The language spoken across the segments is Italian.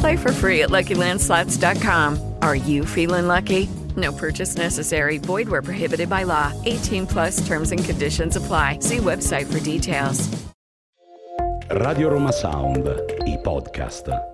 Play for free at LuckyLandSlots.com. Are you feeling lucky? No purchase necessary. Void where prohibited by law. 18 plus terms and conditions apply. See website for details. Radio Roma Sound, i podcast.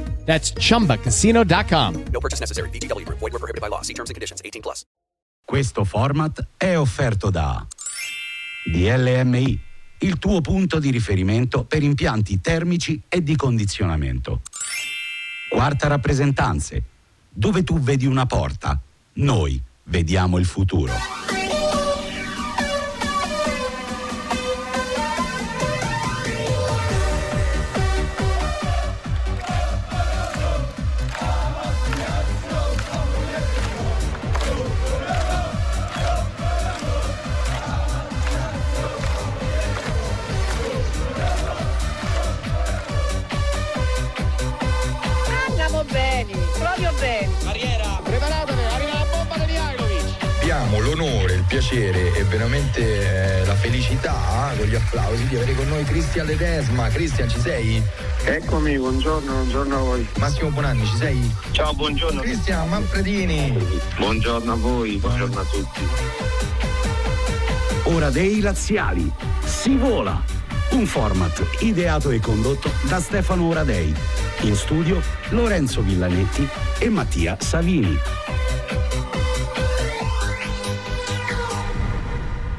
That's chumbacasino.com. No purchase necessary. VGW Group. Void were prohibited by law. See terms and conditions. 18 plus. Questo format è offerto da DLMI, il tuo punto di riferimento per impianti termici e di condizionamento. Quarta rappresentanze, dove tu vedi una porta, noi vediamo il futuro. Piacere e veramente eh, la felicità con gli applausi di avere con noi Cristian Ledesma. Cristian, ci sei? Eccomi, buongiorno, buongiorno a voi. Massimo Bonanni, ci sei? Ciao, buongiorno. Cristian Manfredini. Buongiorno a voi, buongiorno a tutti. Ora dei laziali. Si vola. Un format ideato e condotto da Stefano Oradei. In studio Lorenzo Villanetti e Mattia Savini.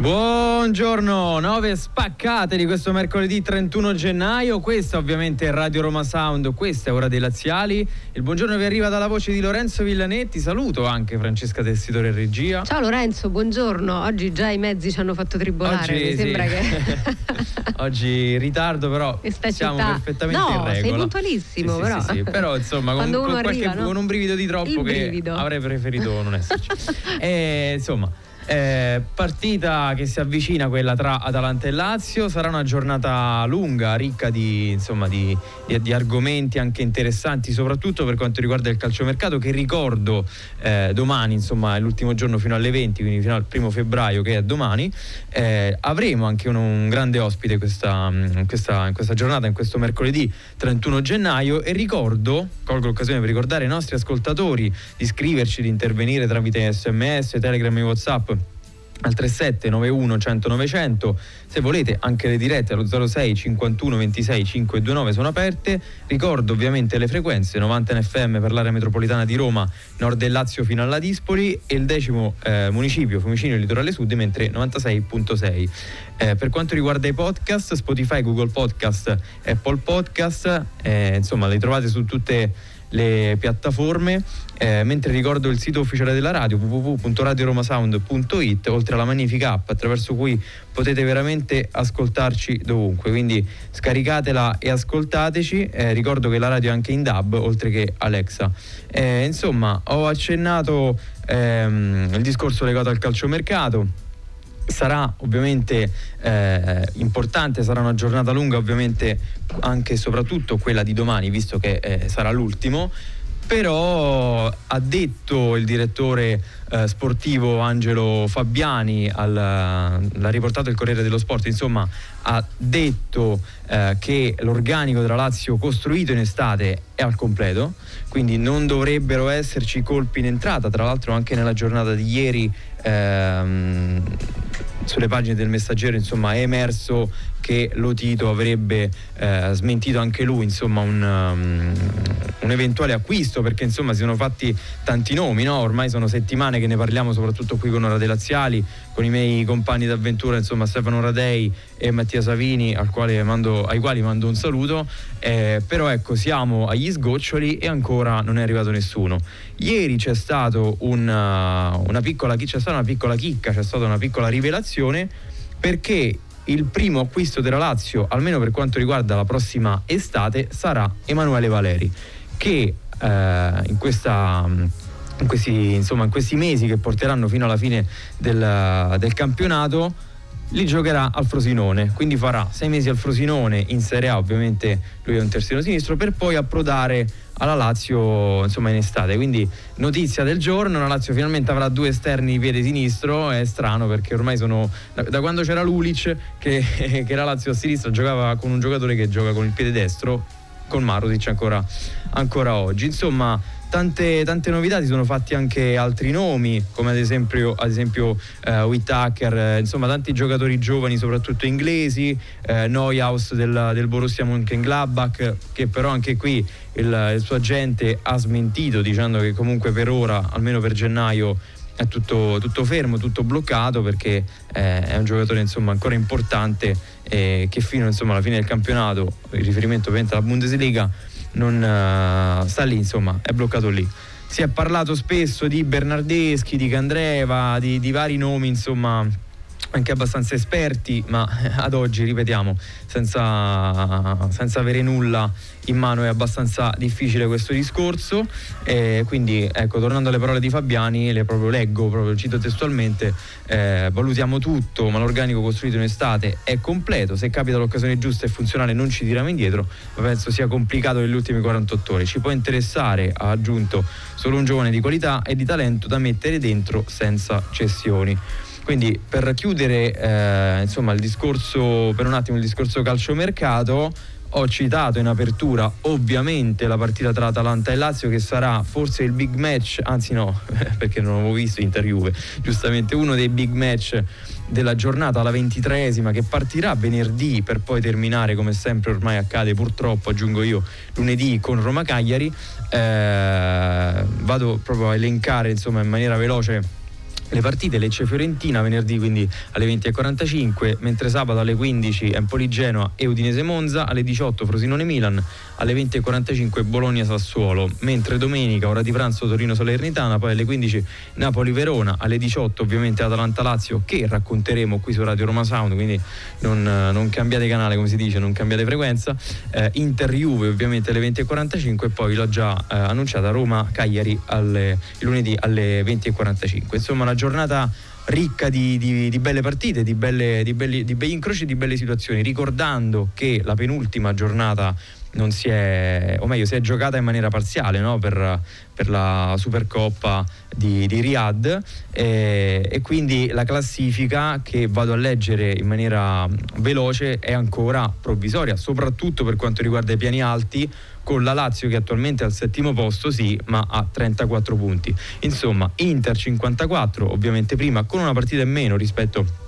Buongiorno, nove spaccate di questo mercoledì 31 gennaio. Questa ovviamente è Radio Roma Sound, questa è Ora dei Laziali. Il buongiorno vi arriva dalla voce di Lorenzo Villanetti. Saluto anche Francesca Tessitore in regia. Ciao Lorenzo, buongiorno. Oggi già i mezzi ci hanno fatto tribolare. Oggi Mi sì. sembra che. Oggi ritardo, però Questa siamo perfettamente No, in regola. sei puntualissimo, Sì, però. sì, sì. Però insomma, con, con qualche- arriva, no? con un brivido di troppo Il che brivido. avrei preferito non esserci. e, insomma. Eh, partita che si avvicina quella tra Atalanta e Lazio. Sarà una giornata lunga ricca di, insomma, di, di- di argomenti anche interessanti soprattutto per quanto riguarda il calciomercato che ricordo eh, domani insomma è l'ultimo giorno fino alle 20 quindi fino al primo febbraio che è domani. Eh, avremo anche un, un grande ospite questa, in questa, in questa giornata in questo mercoledì 31 gennaio. E ricordo colgo l'occasione per ricordare ai nostri ascoltatori di scriverci di intervenire tramite sms telegram e whatsapp al 37 91 100 900 se volete anche le dirette allo 06 51 26 529 sono aperte. Ricordo ovviamente le frequenze 90 FM per l'area metropolitana di Roma nord del Lazio fino alla Dispoli e il decimo eh, municipio Fiumicino e Litorale Sud mentre 96.6 Eh, per quanto riguarda i podcast Spotify, Google Podcast, Apple Podcast eh, insomma li trovate su tutte le piattaforme, eh, mentre ricordo il sito ufficiale della radio www.radioromasound.it, oltre alla magnifica app attraverso cui potete veramente ascoltarci dovunque, quindi scaricatela e ascoltateci, Eh, ricordo che la radio è anche in DAB oltre che Alexa. Eh, insomma, ho accennato ehm, il discorso legato al calciomercato sarà ovviamente eh, importante, sarà una giornata lunga ovviamente anche e soprattutto quella di domani visto che eh, sarà l'ultimo. Però ha detto il direttore eh, sportivo Angelo Fabiani, al, l'ha riportato il Corriere dello Sport, insomma ha detto eh, che l'organico della Lazio costruito in estate è al completo, quindi non dovrebbero esserci colpi in entrata, tra l'altro anche nella giornata di ieri ehm, sulle pagine del messaggero insomma, è emerso che Lotito avrebbe eh, smentito anche lui insomma, un, um, un, eventuale acquisto perché insomma si sono fatti tanti nomi no? ormai sono settimane che ne parliamo soprattutto qui con Ora dei Laziali con i miei compagni d'avventura insomma Stefano Radei e Mattia Savini mando, ai quali mando un saluto eh, però ecco siamo agli sgoccioli e ancora non è arrivato nessuno ieri c'è, stato una, una piccola, c'è stata una piccola chicca c'è stata una piccola rivelazione perché il primo acquisto della Lazio, almeno per quanto riguarda la prossima estate, sarà Emanuele Valeri, che eh, in, questa, in, questi, insomma, in, questi, mesi che porteranno fino alla fine del, del campionato li giocherà al Frosinone, quindi farà sei mesi al Frosinone in Serie A, ovviamente lui è un terzino sinistro, per poi approdare alla Lazio insomma in estate. Quindi notizia del giorno la Lazio finalmente avrà due esterni piede sinistro è strano perché ormai sono da, da quando c'era Lulic che, che la Lazio a sinistra giocava con un giocatore che gioca con il piede destro con Marusic ancora, ancora oggi. Insomma tante, tante, novità, si sono fatti anche altri nomi, come ad esempio, ad esempio uh, Whittaker, eh, insomma tanti giocatori giovani, soprattutto inglesi, uh, Neuhaus del, del Borussia Mönchengladbach, che però anche qui il, il suo agente ha smentito dicendo che comunque per ora, almeno per gennaio, è tutto, tutto, fermo, tutto bloccato perché eh, è un giocatore insomma, ancora importante eh, che fino insomma, alla fine del campionato, in riferimento ovviamente alla Bundesliga, non uh, sta lì, insomma, è bloccato lì. Si è parlato spesso di Bernardeschi, di Candreva, di, di vari nomi, insomma, anche abbastanza esperti, ma ad oggi, ripetiamo, senza, senza avere nulla in mano è abbastanza difficile questo discorso. Eh, quindi, ecco, tornando alle parole di Fabiani, le proprio leggo, proprio cito testualmente: eh, valutiamo tutto, ma l'organico costruito in estate è completo. Se capita l'occasione giusta e funzionale, non ci tiriamo indietro, ma penso sia complicato nelle ultime 48 ore. Ci può interessare, ha aggiunto, solo un giovane di qualità e di talento da mettere dentro senza cessioni. Quindi per chiudere eh, insomma, discorso, per un attimo il discorso calciomercato, ho citato in apertura ovviamente la partita tra Atalanta e Lazio che sarà forse il big match, anzi no, perché non avevo visto Inter giustamente uno dei big match della giornata, la ventitreesima, che partirà venerdì per poi terminare come sempre ormai accade purtroppo, aggiungo io, lunedì con Roma Cagliari. Eh, vado proprio a elencare insomma in maniera veloce le partite Lecce Fiorentina venerdì quindi alle 20.45 mentre sabato alle 15 Empoli Genoa e Udinese Monza alle 18 Frosinone Milan alle 20.45 Bologna Sassuolo mentre domenica ora di pranzo Torino Salernitana poi alle 15 Napoli Verona alle 18 ovviamente Atalanta Lazio che racconteremo qui su Radio Roma Sound quindi non, non cambiate canale come si dice non cambiate frequenza. Eh, Inter Juve ovviamente alle 20.45 e poi l'ho già eh, annunciata Roma Cagliari alle, lunedì alle 20.45 insomma una giornata ricca di, di, di, belle partite, di, belle, di, belli, di begli incroci, di belle situazioni, ricordando che la penultima giornata non si è, o meglio, si è giocata in maniera parziale no? per, per, la Supercoppa di, di Riyadh e, e, quindi la classifica che vado a leggere in maniera veloce è ancora provvisoria, soprattutto per quanto riguarda i piani alti con la Lazio che attualmente è al settimo posto, sì, ma ha 34 punti. Insomma, Inter 54, ovviamente prima, con una partita in meno rispetto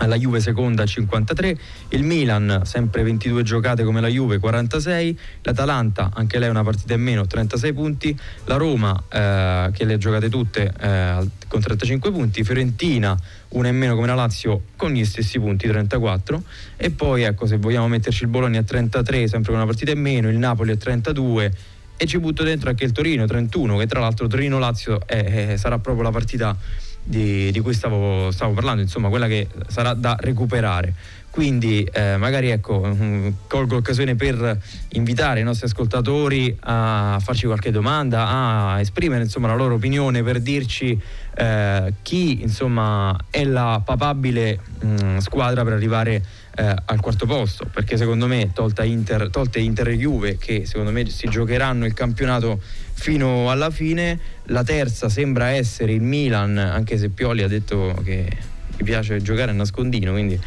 alla Juve seconda 53, il Milan sempre 22 giocate come la Juve 46, l'Atalanta anche lei una partita in meno 36 punti, la Roma eh, che le ha giocate tutte eh, con 35 punti, Fiorentina una in meno come la Lazio con gli stessi punti 34 e poi ecco se vogliamo metterci il Bologna a 33 sempre con una partita in meno, il Napoli a 32 e ci butto dentro anche il Torino 31 che tra l'altro Torino-Lazio è, sarà proprio la partita di, di cui stavo, stavo, parlando, insomma quella che sarà da recuperare. quindi eh, magari ecco, mm, colgo l'occasione per invitare i nostri ascoltatori a farci qualche domanda, a esprimere insomma, la loro opinione per dirci eh, chi insomma, è la papabile mh, mm, squadra per arrivare eh, al quarto posto, perché secondo me tolta Inter, tolte Inter e Juve che secondo me si giocheranno il campionato fino alla fine, la terza sembra essere il Milan, anche se Pioli ha detto che gli piace giocare a nascondino, quindi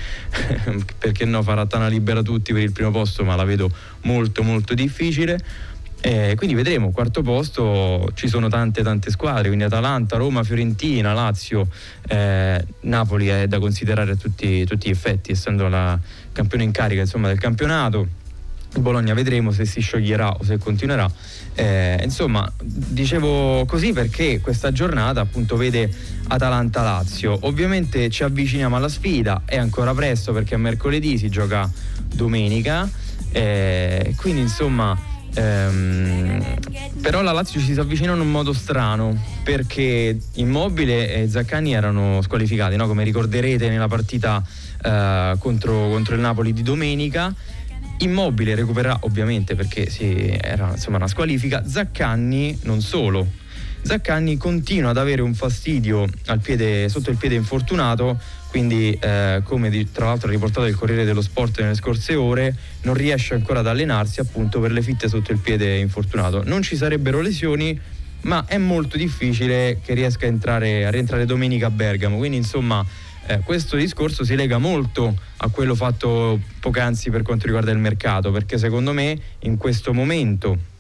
perché no farà tana libera tutti per il primo posto, ma la vedo molto molto difficile. Eh, quindi vedremo, quarto posto ci sono tante tante squadre, quindi Atalanta, Roma, Fiorentina, Lazio, eh, Napoli è da considerare a tutti, tutti, gli effetti, essendo la campione in carica insomma, del campionato. Bologna vedremo se si scioglierà o se continuerà. Eh, insomma, dicevo così perché questa giornata appunto vede Atalanta-Lazio. Ovviamente ci avviciniamo alla sfida, è ancora presto perché a mercoledì si gioca domenica. Eh, quindi insomma Ehm, però la Lazio ci si avvicina in un modo strano perché Immobile e Zaccani erano squalificati, no? come ricorderete nella partita eh, contro, contro il Napoli di domenica. Immobile recupererà ovviamente perché sì, era insomma, una squalifica. Zaccagni non solo. Zaccagni continua ad avere un fastidio piede, sotto il piede infortunato quindi eh, come di, tra l'altro ha riportato il Corriere dello Sport nelle scorse ore non riesce ancora ad allenarsi appunto per le fitte sotto il piede infortunato. Non ci sarebbero lesioni ma è molto difficile che riesca a, entrare, a rientrare domenica a Bergamo. Quindi insomma eh, questo discorso si lega molto a quello fatto poc'anzi per quanto riguarda il mercato perché secondo me in questo momento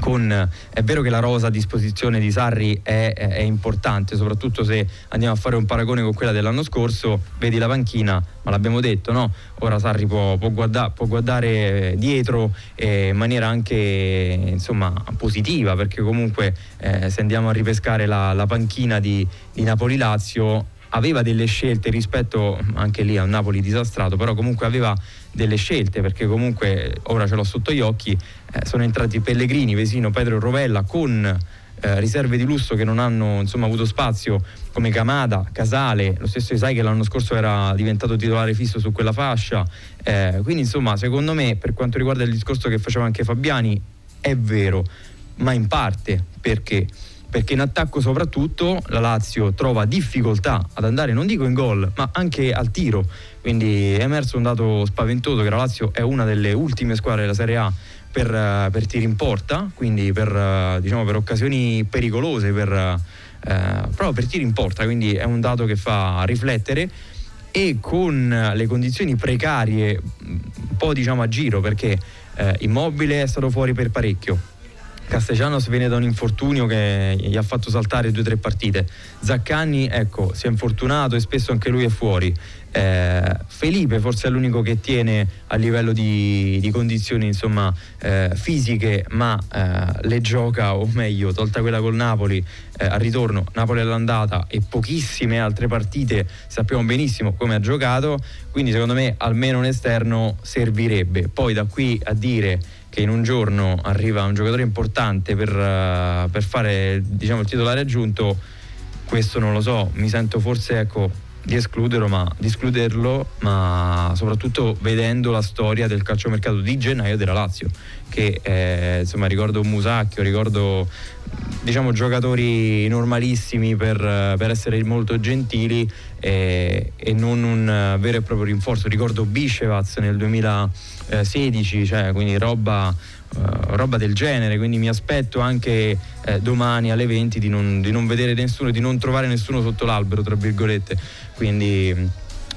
con, è vero che la rosa a disposizione di Sarri è, è, è, importante, soprattutto se andiamo a fare un paragone con quella dell'anno scorso, vedi la panchina, ma l'abbiamo detto, no? Ora Sarri può, può, guarda, può guardare dietro eh, in maniera anche insomma, positiva, perché comunque eh, se andiamo a ripescare la, la panchina di, di Napoli-Lazio aveva delle scelte rispetto anche lì a Napoli disastrato, però comunque aveva delle scelte perché comunque ora ce l'ho sotto gli occhi, eh, sono entrati Pellegrini, Vesino, Pedro e Rovella con eh, riserve di lusso che non hanno insomma, avuto spazio come Camada, Casale, lo stesso sai che l'anno scorso era diventato titolare fisso su quella fascia, eh, quindi insomma secondo me per quanto riguarda il discorso che faceva anche Fabiani è vero, ma in parte perché? Perché in attacco soprattutto la Lazio trova difficoltà ad andare, non dico in gol, ma anche al tiro. Quindi è emerso un dato spaventoso che la Lazio è una delle ultime squadre della Serie A per, per tiri in porta, quindi per, diciamo, per occasioni pericolose, per, eh, proprio per tiri in porta, quindi è un dato che fa riflettere e con le condizioni precarie un po' diciamo a giro perché eh, Immobile è stato fuori per parecchio Castellanos viene da un infortunio che gli ha fatto saltare due o tre partite. Zaccani, ecco, si è infortunato e spesso anche lui è fuori. Eh, Felipe forse è l'unico che tiene a livello di, di condizioni insomma, eh, fisiche, ma eh, le gioca, o meglio, tolta quella col Napoli, eh, al ritorno, Napoli all'andata e pochissime altre partite, sappiamo benissimo come ha giocato, quindi secondo me almeno un esterno servirebbe. Poi da qui a dire che in un giorno arriva un giocatore importante per, uh, per fare diciamo, il titolare aggiunto, questo non lo so, mi sento forse ecco, di escluderlo, ma, di escluderlo, ma soprattutto vedendo la storia del calciomercato di gennaio della Lazio, che eh, insomma ricordo Musacchio, ricordo diciamo giocatori normalissimi per, per essere molto gentili eh, e non un vero e proprio rinforzo. Ricordo Bicevaz nel 2016, cioè, quindi roba Uh, roba del genere, quindi mi aspetto anche eh, domani alle 20 di non, di non, vedere nessuno, di non trovare nessuno sotto l'albero, tra virgolette. Quindi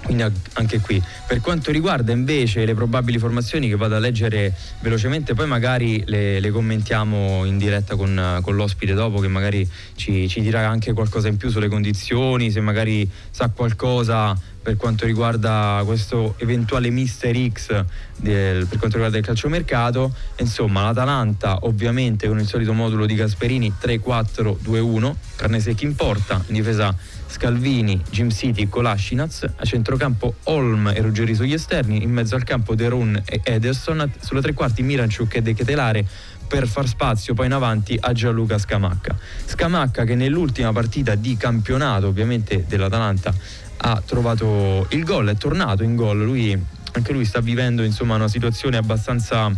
quindi anche qui. Per quanto riguarda invece le probabili formazioni che vado a leggere velocemente, poi magari le, le commentiamo in diretta con, con, l'ospite dopo che magari ci, ci, dirà anche qualcosa in più sulle condizioni, se magari sa qualcosa per quanto riguarda questo eventuale Mister X del, per quanto riguarda il calciomercato. Insomma, l'Atalanta ovviamente con il solito modulo di Gasperini 3-4-2-1, carne secchi in porta, in difesa Scalvini, Jim City, Kolasinac, a centrocampo Olm e Ruggeri sugli esterni, in mezzo al campo De Roon e Ederson, sulle tre quarti Miranchuk e De Ketelare per far spazio poi in avanti a Gianluca Scamacca. Scamacca che nell'ultima partita di campionato ovviamente dell'Atalanta ha trovato il gol, è tornato in gol, lui anche lui sta vivendo insomma una situazione abbastanza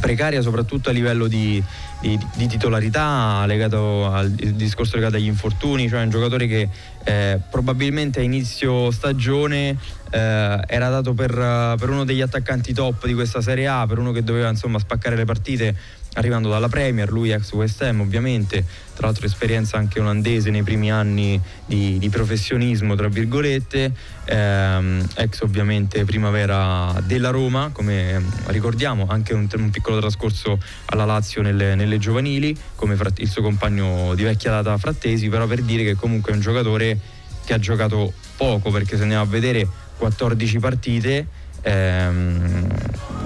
precaria soprattutto a livello di, di, di titolarità legato al discorso legato agli infortuni, cioè un giocatore che eh, probabilmente a inizio stagione eh, era dato per, per, uno degli attaccanti top di questa Serie A, per uno che doveva insomma spaccare le partite arrivando dalla Premier, lui ex West Ham ovviamente, tra l'altro esperienza anche olandese nei primi anni di, di professionismo, tra virgolette, ehm, ex ovviamente primavera della Roma, come ricordiamo, anche un, un piccolo trascorso alla Lazio nelle, nelle giovanili, come il suo compagno di vecchia data Frattesi, però per dire che comunque è un giocatore che ha giocato poco, perché se andiamo a vedere 14 partite, ehm,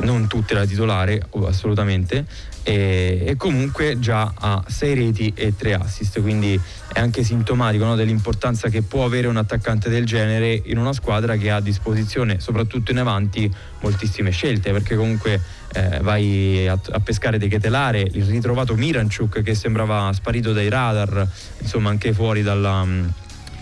non tutte da titolare assolutamente e, e, comunque già ha 6 reti e 3 assist quindi è anche sintomatico no, dell'importanza che può avere un attaccante del genere in una squadra che ha a disposizione soprattutto in avanti moltissime scelte perché comunque eh, vai a, a, pescare De Ketelare il ritrovato Miranchuk che sembrava sparito dai radar insomma anche fuori dalla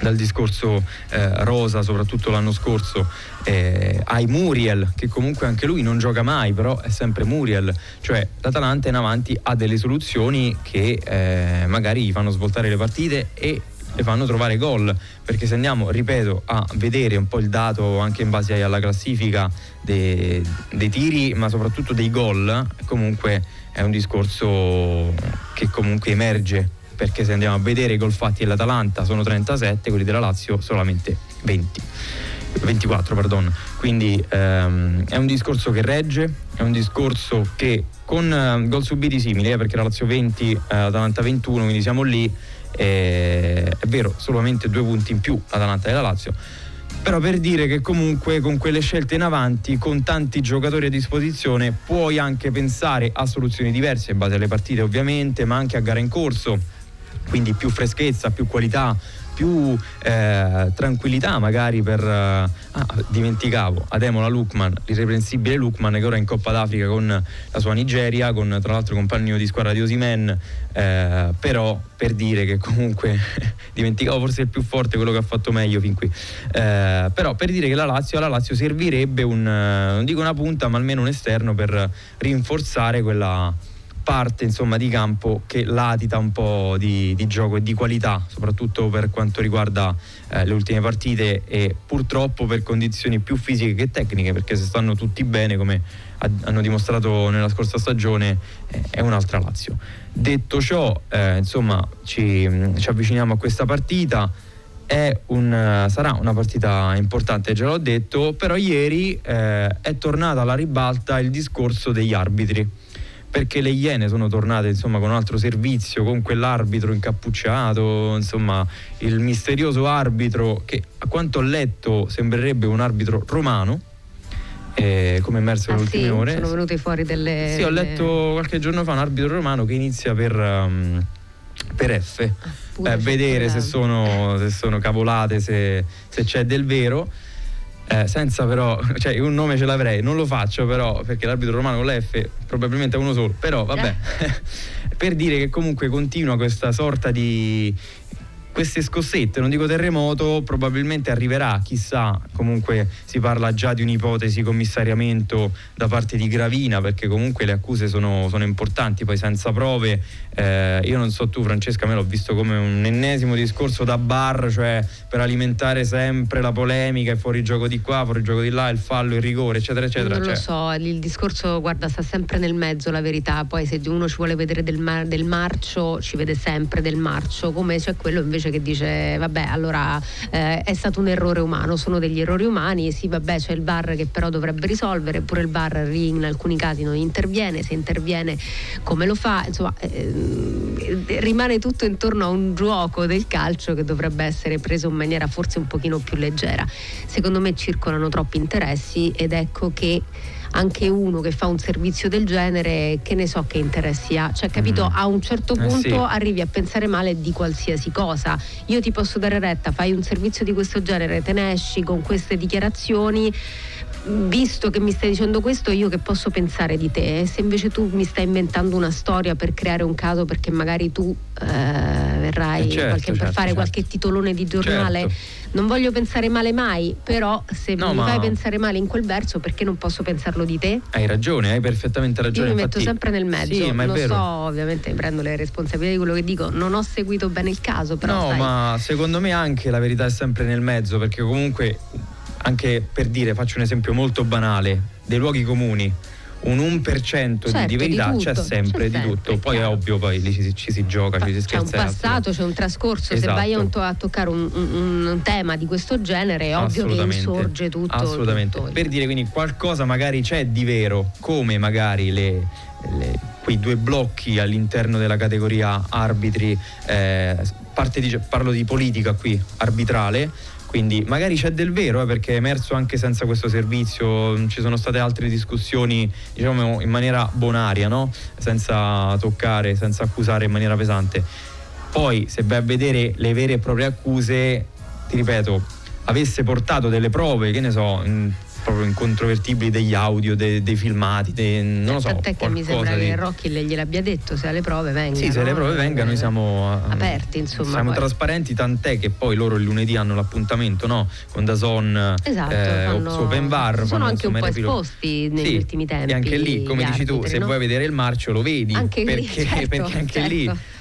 dal discorso eh, Rosa, soprattutto l'anno scorso, eh, ai Muriel, che comunque anche lui non gioca mai, però è sempre Muriel. Cioè l'Atalanta in avanti ha delle soluzioni che eh, magari gli fanno svoltare le partite e le fanno trovare gol. Perché se andiamo, ripeto, a vedere un po' il dato anche in base alla classifica dei, dei tiri, ma soprattutto dei gol, comunque è un discorso che comunque emerge perché se andiamo a vedere i gol fatti dell'Atalanta sono 37, quelli della Lazio solamente 20. 24, pardon. Quindi ehm, è un discorso che regge, è un discorso che con eh, gol subiti simili, eh, perché la Lazio 20, eh, Atalanta 21, quindi siamo lì, eh, è vero, solamente due punti in più Atalanta e la Lazio. Però per dire che comunque con quelle scelte in avanti, con tanti giocatori a disposizione, puoi anche pensare a soluzioni diverse in base alle partite ovviamente, ma anche a gara in corso quindi più freschezza, più qualità, più eh, tranquillità magari per... Uh, ah, dimenticavo, Ademola Lukman, l'irreprensibile Lukman che ora è in Coppa d'Africa con la sua Nigeria, con tra l'altro compagno di squadra di Osimen, eh, però per dire che comunque dimenticavo forse il più forte, quello che ha fatto meglio fin qui, eh, però per dire che la Lazio, alla Lazio servirebbe un, non dico una punta, ma almeno un esterno per rinforzare quella parte insomma, di campo che latita un po' di, di, gioco e di qualità, soprattutto per quanto riguarda eh, le ultime partite e purtroppo per condizioni più fisiche che tecniche, perché se stanno tutti bene come hanno dimostrato nella scorsa stagione eh, è un'altra Lazio. Detto ciò, eh, insomma, ci, ci, avviciniamo a questa partita. Un, sarà una partita importante, già l'ho detto, però ieri eh, è tornata alla ribalta il discorso degli arbitri perché le Iene sono tornate insomma, con un altro servizio, con quell'arbitro incappucciato, insomma il misterioso arbitro che a quanto ho letto sembrerebbe un arbitro romano. Eh, come emerso ah, nelle ultime sì, ore. Sono venuti fuori delle. Sì, ho letto qualche giorno fa un arbitro romano che inizia per, um, per F. Ah, eh, vedere se sono, se sono, cavolate, se, se c'è del vero eh, senza però, cioè un nome ce l'avrei, non lo faccio però perché l'arbitro romano con l'F probabilmente è uno solo, però vabbè, per dire che comunque continua questa sorta di queste scossette, non dico terremoto, probabilmente arriverà, chissà, comunque si parla già di un'ipotesi commissariamento da parte di Gravina perché comunque le accuse sono, sono importanti, poi senza prove, eh, io non so tu Francesca, me l'ho visto come un ennesimo discorso da bar, cioè per alimentare sempre la polemica, il fuorigioco di qua, fuorigioco di là, il fallo, il rigore, eccetera, eccetera. Non cioè. lo so, il discorso guarda sta sempre nel mezzo la verità, poi se uno ci vuole vedere del, mar- del marcio, ci vede sempre del marcio, come c'è quello invece che dice vabbè allora eh, è stato un errore umano, sono degli errori umani, sì vabbè c'è il VAR che però dovrebbe risolvere, pure il VAR in alcuni casi non interviene, se interviene come lo fa, insomma eh, rimane tutto intorno a un gioco del calcio che dovrebbe essere preso in maniera forse un pochino più leggera. Secondo me circolano troppi interessi ed ecco che anche uno che fa un servizio del genere, che ne so che interessi ha. Cioè, capito, mm. a un certo punto eh sì. arrivi a pensare male di qualsiasi cosa. Io ti posso dare retta, fai un servizio di questo genere, te ne esci con queste dichiarazioni visto che mi stai dicendo questo, io che posso pensare di te? Se invece tu mi stai inventando una storia per creare un caso perché magari tu eh, verrai eh certo, qualche, certo, per fare certo. qualche titolone di giornale, certo. Non voglio pensare male mai, però se No, mi ma- fai pensare male in quel verso, perché non posso pensarlo di te? Hai ragione, hai perfettamente Io ragione. mi metto sempre nel mezzo, Sì, ma è non vero. so, ovviamente prendo le responsabilità di quello che dico, non ho seguito bene il caso, però no, sai, ma secondo me anche la verità è sempre nel mezzo, perché comunque, anche per dire, faccio un esempio molto banale, dei luoghi comuni. Un 1% di- Certo, di di verità tutto, c'è sempre c'è di tutto. Poi è ovvio, poi lì ci, ci si gioca, ci si c'è un scherza. e altro. passato, c'è un trascorso, se Esatto. vai a, un to- a toccare un, un- un tema di questo genere è ovvio che insorge tutto. Assolutamente. tutto Per dire quindi qualcosa magari c'è di vero, come magari le- le- quei due blocchi all'interno della categoria arbitri, eh, parte di- parlo di politica qui, arbitrale. Quindi magari c'è del vero, eh, perché è emerso anche senza questo servizio, ci sono state altre discussioni, diciamo in maniera bonaria, no? senza toccare, senza accusare in maniera pesante. Poi, se vai a vedere le vere e proprie accuse, ti ripeto, avesse portato delle prove, che ne so, proprio incontrovertibili degli audio, de- dei filmati, de- non lo so. Tant'è che mi sembra di- che Rocchi gliel'abbia detto, se alle prove vengano. Sì, se le prove vengano, noi siamo eh, aperti, insomma, Siamo poi. trasparenti, tant'è che poi loro il lunedì hanno l'appuntamento, no? Con Dazon Esatto, eh, fanno- su Open Bar. sono anche un po' esposti negli Sì, ultimi tempi. E anche lì, come dici tu, arbitri, se no? vuoi vedere il marcio lo vedi. Anche lì, perché, certo, perché anche lì, certo. con-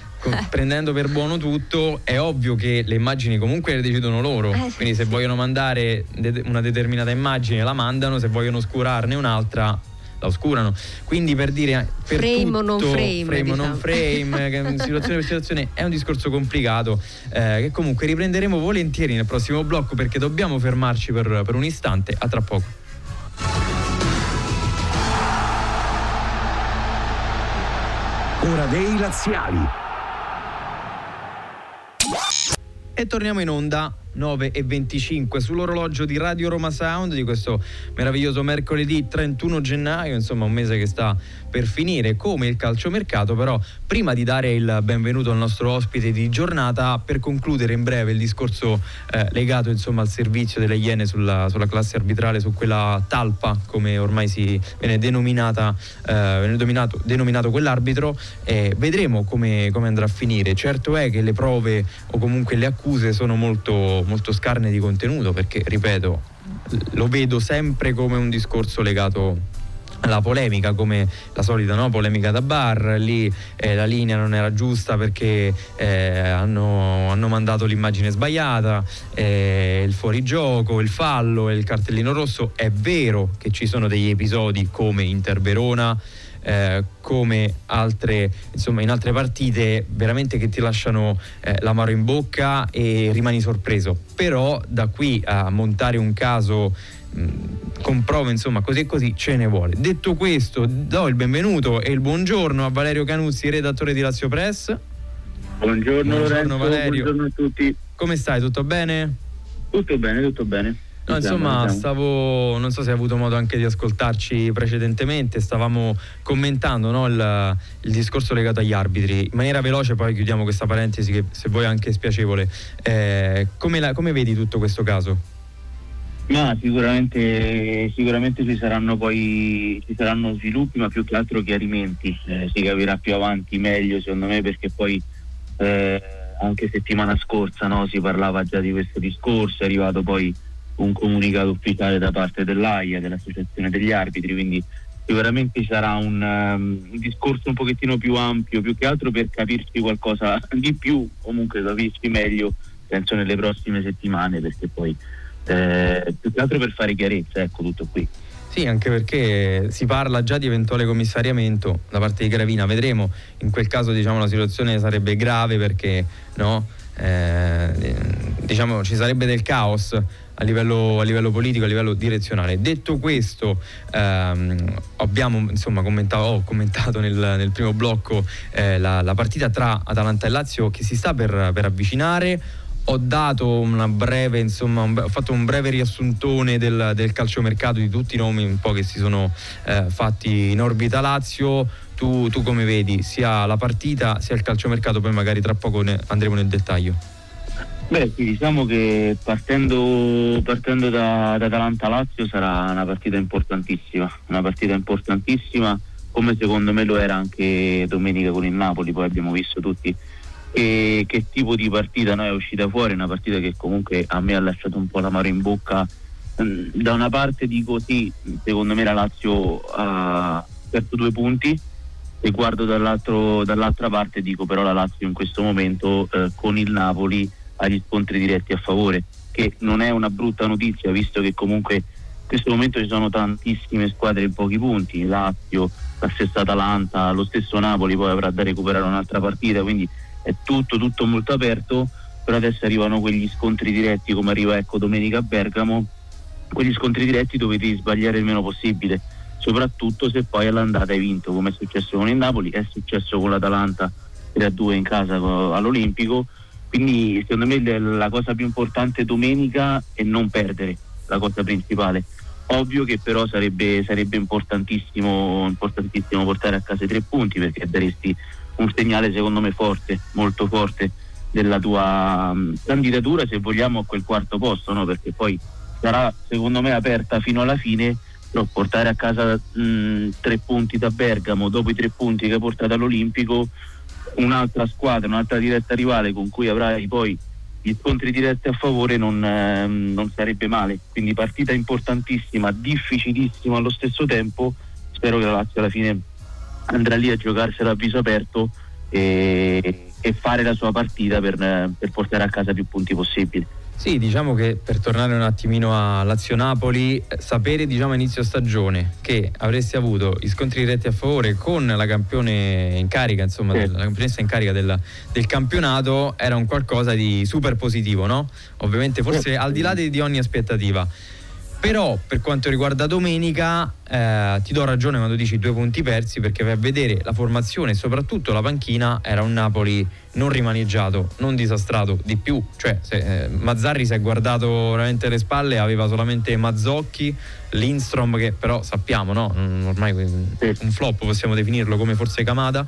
prendendo per buono tutto, è ovvio che le immagini comunque le decidono loro. Eh, sì, Quindi se sì. vogliono mandare una determinata immagine la mandano, se vogliono oscurarne un'altra la oscurano. Quindi per dire per Frame o non frame, frame o non diciamo. frame, situazione per situazione è un discorso complicato eh, che comunque riprenderemo volentieri nel prossimo blocco perché dobbiamo fermarci per, per un istante. A tra poco. Ora dei laziali. E torniamo in onda 9 e 25 sull'orologio di Radio Roma Sound di questo meraviglioso mercoledì 31 gennaio, insomma un mese che sta per finire come il calciomercato, però prima di dare il benvenuto al nostro ospite di giornata, per concludere in breve il discorso eh, legato insomma al servizio delle Iene sulla, sulla classe arbitrale, su quella talpa come ormai si viene denominata, eh, viene dominato- denominato quell'arbitro, eh, vedremo come, come andrà a finire. Certo è che le prove o comunque le accuse sono molto, molto scarne di contenuto perché, ripeto, lo vedo sempre come un discorso legato alla polemica come la solita no? polemica da bar lì eh, la linea non era giusta perché eh, hanno, hanno mandato l'immagine sbagliata eh, il fuorigioco il fallo e il cartellino rosso è vero che ci sono degli episodi come Inter Verona eh, come altre, insomma, in altre partite veramente che ti lasciano eh, l'amaro in bocca e rimani sorpreso. Però da qui a montare un caso con prove, insomma, così e così ce ne vuole. Detto questo, do il benvenuto e il buongiorno a Valerio Canuzzi, redattore di Lazio Press. Buongiorno, Lorenzo, Valerio. buongiorno a tutti. Come stai? Tutto bene? Tutto bene, tutto bene. No, insomma, stavo, non so se hai avuto modo anche di ascoltarci precedentemente, stavamo commentando no, il, il discorso legato agli arbitri. In maniera veloce, poi chiudiamo questa parentesi che se vuoi anche è spiacevole. Eh, come, la- come vedi tutto questo caso? Ma sicuramente, sicuramente ci saranno poi ci saranno sviluppi, ma più che altro chiarimenti. Eh, si capirà più avanti meglio, secondo me, perché poi eh, anche settimana scorsa no, si parlava già di questo discorso, è arrivato poi un comunicato ufficiale da parte dell'AIA, dell'Associazione degli Arbitri, quindi sicuramente sarà un, um, un discorso un pochettino più ampio, più che altro per capirci qualcosa di più, comunque capirci meglio, penso nelle prossime settimane, perché poi eh, più che altro per fare chiarezza, ecco tutto qui. Sì, anche perché si parla già di eventuale commissariamento da parte di Gravina, vedremo, in quel caso diciamo, la situazione sarebbe grave perché no, Eh, diciamo, ci sarebbe del caos a livello, a livello politico, a livello direzionale. Detto questo, ehm, abbiamo insomma commentato, ho commentato nel, nel primo blocco eh, la, la partita tra Atalanta e Lazio che si sta per, per avvicinare ho dato una breve, insomma, un- ho fatto un breve riassuntone del, del calciomercato di tutti i nomi un po' che si sono eh, fatti in orbita Lazio. Tu, tu come vedi sia la partita sia il calciomercato, poi magari tra poco ne andremo nel dettaglio. Beh, sì, diciamo che partendo, partendo da, da Atalanta-Lazio sarà una partita importantissima, una partita importantissima come secondo me lo era anche domenica con il Napoli, poi abbiamo visto tutti che, che tipo di partita no, è uscita fuori, una partita che comunque a me ha lasciato un po' l'amaro in bocca. Mm, Da una parte dico sì, secondo me la Lazio ha perso due punti e guardo dall'altra parte dico però la Lazio in questo momento eh, con il Napoli ha gli scontri diretti a favore, che non è una brutta notizia visto che comunque in questo momento ci sono tantissime squadre in pochi punti, Lazio, la stessa Atalanta, lo stesso Napoli poi avrà da recuperare un'altra partita, quindi è tutto, tutto molto aperto, però adesso arrivano quegli scontri diretti come arriva ecco domenica a Bergamo, quegli scontri diretti dove devi sbagliare il meno possibile, soprattutto se poi all'andata hai vinto come è successo con il Napoli, è successo con l'Atalanta 3-2 in casa co- all'Olimpico, quindi secondo me la cosa più importante domenica è non perdere, la cosa principale. Ovvio che però sarebbe, sarebbe importantissimo, importantissimo portare a casa i tre punti perché daresti un segnale secondo me forte, molto forte della tua mh, candidatura se vogliamo a quel quarto posto, no? perché poi sarà secondo me aperta fino alla fine, però portare a casa mh, tre punti da Bergamo dopo i tre punti che hai portato all'Olimpico, un'altra squadra, un'altra diretta rivale con cui avrai poi gli scontri diretti a favore non, ehm, non sarebbe male. Quindi partita importantissima, difficilissima allo stesso tempo. Spero che la Lazio alla fine andrà lì a giocarsela a viso aperto e, e fare la sua partita per, per portare a casa più punti possibili. Sì, diciamo che per tornare un attimino a Lazio-Napoli, eh, sapere diciamo a inizio stagione che avresti avuto gli scontri diretti a favore con la campione in carica, insomma, Sì. la campionessa in carica del, del campionato era un qualcosa di super positivo, no? Ovviamente forse al di là di, di ogni aspettativa. Però per quanto riguarda domenica eh, ti do ragione quando dici due punti persi perché vai a vedere la formazione e soprattutto la panchina era un Napoli non rimaneggiato, non disastrato di più, cioè se, eh, Mazzarri si è guardato veramente le spalle, aveva solamente Mazzocchi, Lindstrom che però sappiamo, no? Mm, ormai un flop possiamo definirlo come forse Kamada,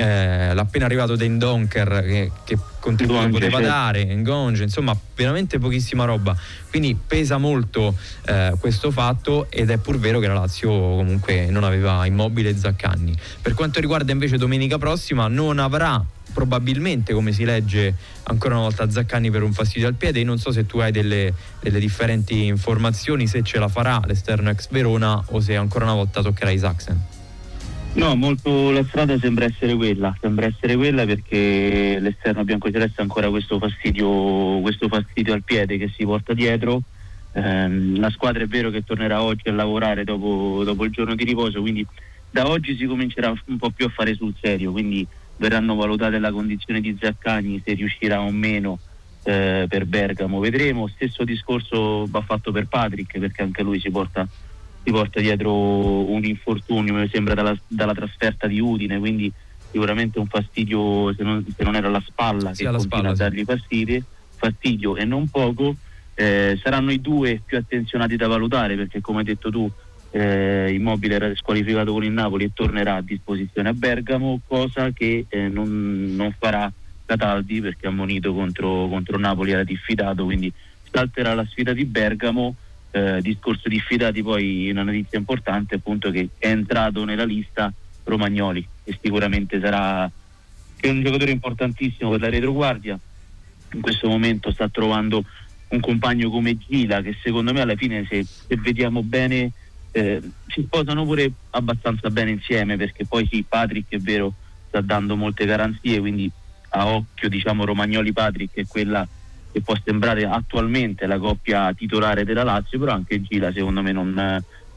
eh, l'appena arrivato Den Donker che, che contributo Ngonge, poteva certo. dare, Ngonge, insomma veramente pochissima roba, quindi pesa molto eh, questo fatto ed è pur vero che la Lazio comunque non aveva immobile Zaccagni. Per quanto riguarda invece domenica prossima non avrà probabilmente come si legge ancora una volta Zaccagni per un fastidio al piede non so se tu hai delle, delle differenti informazioni se ce la farà l'esterno ex Verona o se ancora una volta toccherà Isaacsen No, molto la strada sembra essere quella, sembra essere quella perché l'esterno biancoceleste ha ancora questo fastidio, questo fastidio al piede che si porta dietro. Ehm, la squadra è vero che tornerà oggi a lavorare dopo, dopo il giorno di riposo, quindi da oggi si comincerà un po' più a fare sul serio, quindi verranno valutate la condizione di Zaccagni, se riuscirà o meno eh, per Bergamo, vedremo. Stesso discorso va fatto per Patrick perché anche lui si porta si porta dietro un infortunio, mi sembra dalla, dalla trasferta di Udine, quindi sicuramente un fastidio, se non, se non era la spalla Sì, che continua spalla, a dargli fastidio, fastidio e non poco. Eh, saranno i due più attenzionati da valutare perché come hai detto tu eh, Immobile era squalificato con il Napoli e tornerà a disposizione a Bergamo, cosa che eh, non, non farà Cataldi perché ha ammonito contro, contro Napoli, era diffidato, quindi salterà la sfida di Bergamo. Eh, discorso diffidati, poi una notizia importante appunto che è entrato nella lista Romagnoli e sicuramente sarà è un giocatore importantissimo per la retroguardia. In questo momento sta trovando un compagno come Gila che secondo me alla fine se, se vediamo bene eh, si sposano pure abbastanza bene insieme perché poi sì, Patrick è vero sta dando molte garanzie quindi a occhio diciamo Romagnoli Patrick è quella che può sembrare attualmente la coppia titolare della Lazio però anche Gila secondo me non,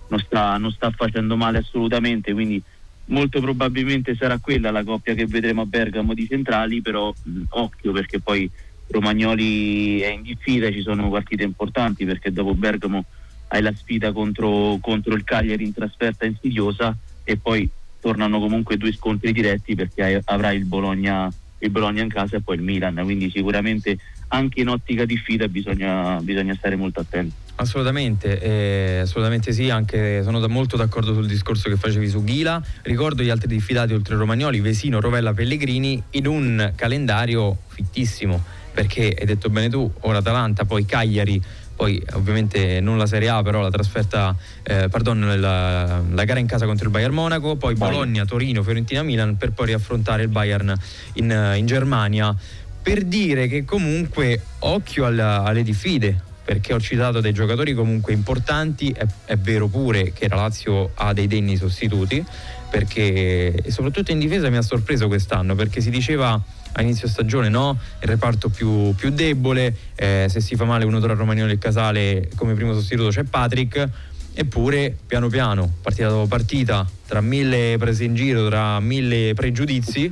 non sta, non sta facendo male assolutamente quindi molto probabilmente sarà quella la coppia che vedremo a Bergamo di centrali però mh, occhio perché poi Romagnoli è in diffida ci sono partite importanti perché dopo Bergamo hai la sfida contro, contro il Cagliari in trasferta insidiosa e poi tornano comunque due scontri diretti perché hai- avrai il Bologna, il Bologna in casa e poi il Milan quindi sicuramente anche in ottica di sfida bisogna, bisogna stare molto attenti Assolutamente, eh, assolutamente sì, anche sono da- molto d'accordo sul discorso che facevi su Ghila. Ricordo gli altri diffidati oltre Romagnoli, Vesino, Rovella, Pellegrini in un calendario fittissimo, perché hai detto bene tu, ora Atalanta, poi Cagliari, poi ovviamente non la Serie A, però la trasferta, eh, pardon, la, la, gara in casa contro il Bayern Monaco, poi Bologna, Torino, Fiorentina, Milan per poi riaffrontare il Bayern in, in Germania. Per dire che comunque occhio alla, alle diffide, perché ho citato dei giocatori comunque importanti, è, è vero pure che la Lazio ha dei denni sostituti, perché soprattutto in difesa mi ha sorpreso quest'anno, perché si diceva a inizio stagione no? il reparto più, più debole, eh, se si fa male uno tra Romagnoli e Casale come primo sostituto c'è Patrick, eppure piano piano, partita dopo partita, tra mille prese in giro, tra mille pregiudizi,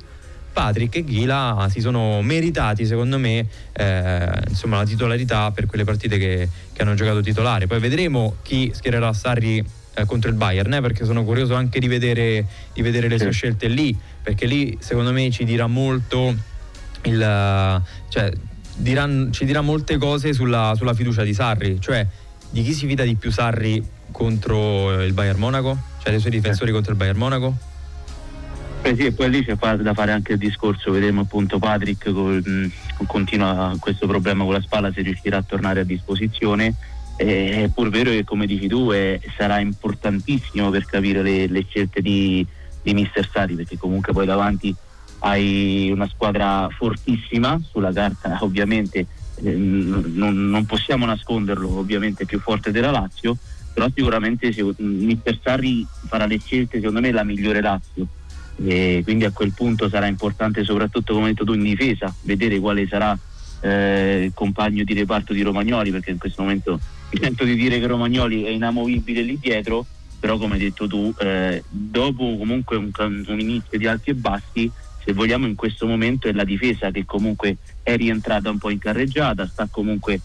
Patrick e Ghila si sono meritati secondo me eh, insomma, la titolarità per quelle partite che, che, hanno giocato titolare. Poi vedremo chi schiererà Sarri eh, contro il Bayern, eh, perché sono curioso anche di vedere, di vedere le sue scelte lì, perché lì secondo me ci dirà molto il, cioè, dirà, ci dirà molte cose sulla, sulla, fiducia di Sarri, cioè di chi si fida di più Sarri contro il Bayern Monaco, cioè dei suoi difensori contro il Bayern Monaco? Eh sì, e poi lì c'è da fare anche il discorso, vedremo appunto Patrick con, continua questo problema con la spalla se riuscirà a tornare a disposizione. È pur vero che come dici tu è, sarà importantissimo per capire le, le scelte di, di Mister Sari perché comunque poi davanti hai una squadra fortissima sulla carta ovviamente eh, non, non, possiamo nasconderlo ovviamente più forte della Lazio però sicuramente se, Mister Sarri farà le scelte secondo me la migliore Lazio e quindi a quel punto sarà importante soprattutto come hai detto tu in difesa vedere quale sarà eh, il compagno di reparto di Romagnoli perché in questo momento mi sento di dire che Romagnoli è inamovibile lì dietro però come hai detto tu eh, dopo comunque un, un inizio di alti e bassi se vogliamo in questo momento è la difesa che comunque è rientrata un po' in carreggiata, sta comunque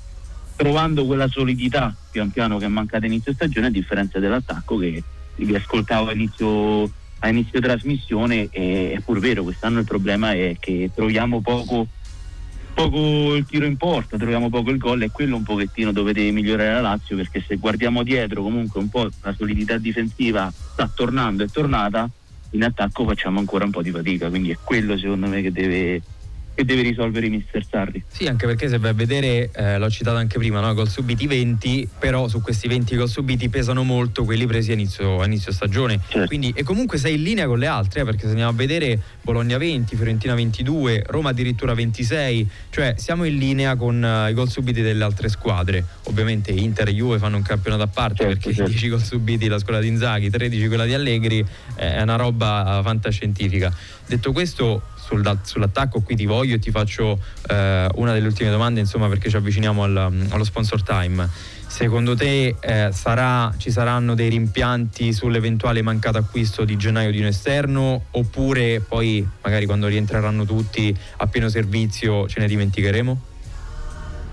trovando quella solidità pian piano che è mancata inizio stagione a differenza dell'attacco che vi ascoltavo a inizio, a inizio trasmissione e è pur vero quest'anno il problema è che troviamo poco, poco il tiro in porta, troviamo poco il gol e quello un pochettino dove deve migliorare la Lazio perché se guardiamo dietro comunque un po' la solidità difensiva sta tornando, è tornata in attacco facciamo ancora un po' di fatica, quindi è quello secondo me che deve, che deve risolvere i mister Sarri. Sì, anche perché se vai a vedere, eh, l'ho citato anche prima, no? gol subiti 20, però su questi 20 gol subiti pesano molto quelli presi a inizio, a inizio stagione. Certo. Quindi, e comunque sei in linea con le altre, eh, perché se andiamo a vedere Bologna 20, Fiorentina 22, Roma addirittura 26, cioè siamo in linea con uh, i gol subiti delle altre squadre. Ovviamente Inter e Juve fanno un campionato a parte certo, perché certo. 10 gol subiti la squadra di Inzaghi, 13 quella di Allegri, eh, è una roba fantascientifica. Detto questo, sul, sull'attacco qui ti voglio e ti faccio eh, una delle ultime domande insomma perché ci avviciniamo al, allo sponsor time. Secondo te eh, sarà, ci saranno dei rimpianti sull'eventuale mancato acquisto di gennaio di un esterno? Oppure poi magari quando rientreranno tutti a pieno servizio ce ne dimenticheremo?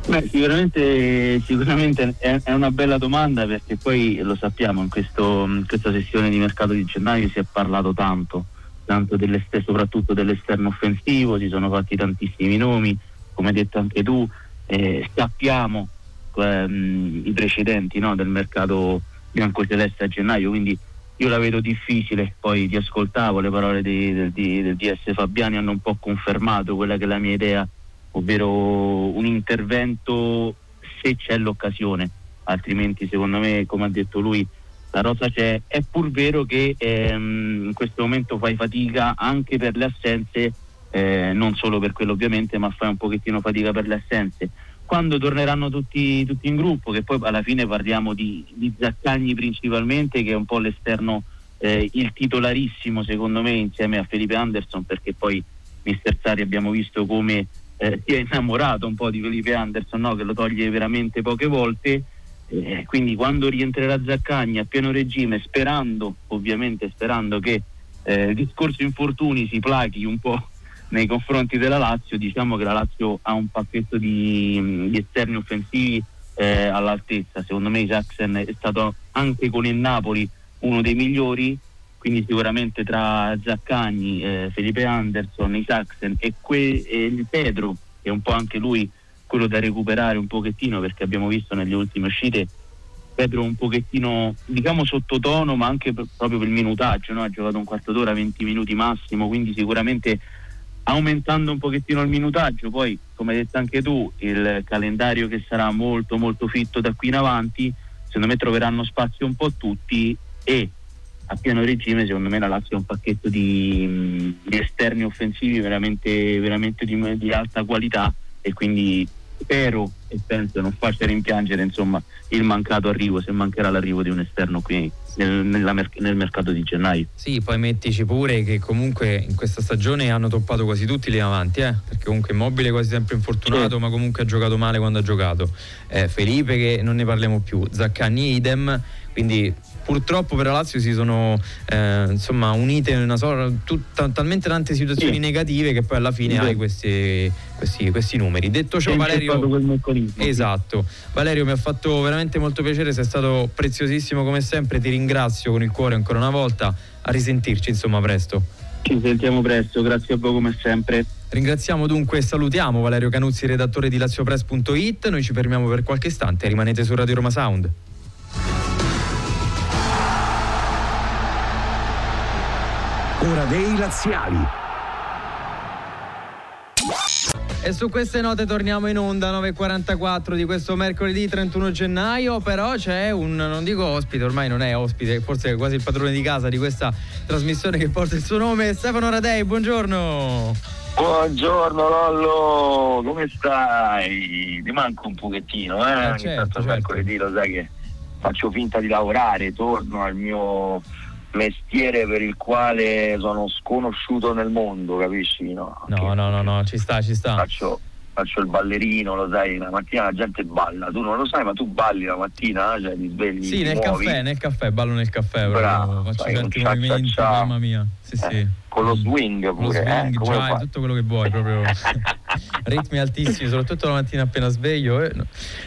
Beh, sicuramente, sicuramente è, una bella domanda perché poi lo sappiamo, in, questo, in questa sessione di mercato di gennaio si è parlato tanto tanto soprattutto dell'esterno offensivo, si sono fatti tantissimi nomi, come hai detto anche tu, eh, sappiamo ehm, i precedenti no, del mercato bianco-celeste a gennaio, quindi io la vedo difficile, poi ti ascoltavo, le parole di, di, del DS Fabiani hanno un po' confermato quella che è la mia idea, ovvero un intervento se c'è l'occasione, altrimenti secondo me, come ha detto lui, la rosa c'è, è pur vero che ehm, in questo momento fai fatica anche per le assenze, eh, non solo per quello ovviamente, ma fai un pochettino fatica per le assenze. Quando torneranno tutti, tutti in gruppo, che poi alla fine parliamo di, di Zaccagni principalmente, che è un po' l'esterno, eh, il titolarissimo secondo me insieme a Felipe Anderson, perché poi Mister Sari abbiamo visto come eh, si è innamorato un po' di Felipe Anderson, no? che lo toglie veramente poche volte eh, quindi quando rientrerà Zaccagni a pieno regime, sperando, ovviamente sperando che eh, il discorso infortuni si plachi un po' nei confronti della Lazio, diciamo che la Lazio ha un pacchetto di, di esterni offensivi eh, all'altezza. Secondo me Jackson è stato anche con il Napoli uno dei migliori, quindi sicuramente tra Zaccagni, eh, Felipe Anderson, Isaacsen e, que- e Pedro, che è un po' anche lui quello da recuperare un pochettino perché abbiamo visto nelle ultime uscite Pedro un pochettino diciamo sottotono ma anche per, proprio per il minutaggio no? ha giocato un quarto d'ora 20 minuti massimo quindi sicuramente aumentando un pochettino il minutaggio poi come hai detto anche tu, il calendario che sarà molto molto fitto da qui in avanti, secondo me troveranno spazio un po' tutti e a pieno regime secondo me la Lazio ha un pacchetto di, di esterni offensivi veramente, veramente di, di alta qualità e quindi spero e penso non faccia rimpiangere insomma, il mancato arrivo, se mancherà l'arrivo di un esterno qui nel, nella, nel, mercato di gennaio. Sì, poi mettici pure che comunque in questa stagione hanno toppato quasi tutti lì avanti, eh? perché comunque Immobile è quasi sempre infortunato, sì. ma comunque ha giocato male quando ha giocato. Eh, Felipe che non ne parliamo più, Zaccagni idem, quindi purtroppo per la Lazio si sono eh, insomma unite una sorta, tutta, talmente tante situazioni sì. negative che poi alla fine sì. hai questi, questi, questi, numeri. Detto ciò, Valerio, esatto. Valerio mi ha fatto veramente molto piacere, sei stato preziosissimo come sempre. Ti ringrazio con il cuore ancora una volta. A risentirci, insomma, presto. Ci sentiamo presto, grazie a voi come sempre. Ringraziamo dunque e salutiamo Valerio Canuzzi, redattore di LazioPress.it. Noi ci fermiamo per qualche istante, rimanete su Radio Roma Sound. Ora dei laziali. E su queste note torniamo in onda 9.44 di questo mercoledì 31 gennaio, però c'è un, non dico ospite, ormai non è ospite, forse è quasi il padrone di casa di questa trasmissione che porta il suo nome, Stefano Radei, buongiorno. Buongiorno Lollo, come stai? Ti manco un pochettino, eh? eh certo, certo. mercoledì lo sai che faccio finta di lavorare, torno al mio mestiere per il quale sono sconosciuto nel mondo, capisci? No, no, no, no, no, ci sta, ci sta. Faccio, faccio, il ballerino, lo sai, la mattina la gente balla, tu non lo sai, ma tu balli la mattina, cioè ti svegli. Sì, nel muovi. caffè, nel caffè, ballo nel caffè, Bravo, faccio sai, certi movimenti, cia, mamma mia. Sì, eh, sì. Con lo swing pure, lo swing, eh, già, tutto quello che vuoi, proprio ritmi altissimi, soprattutto la mattina appena sveglio. Eh.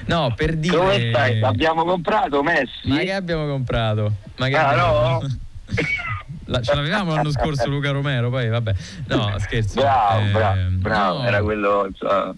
No, per dire. Come stai? Abbiamo comprato Messi? Ma che abbiamo comprato? Ma che ah, abbiamo... no? La, ce l'avevamo l'anno scorso Luca Romero, poi vabbè. No, scherzo. Bravo, eh, bravo, bravo. No. era quello. Cioè,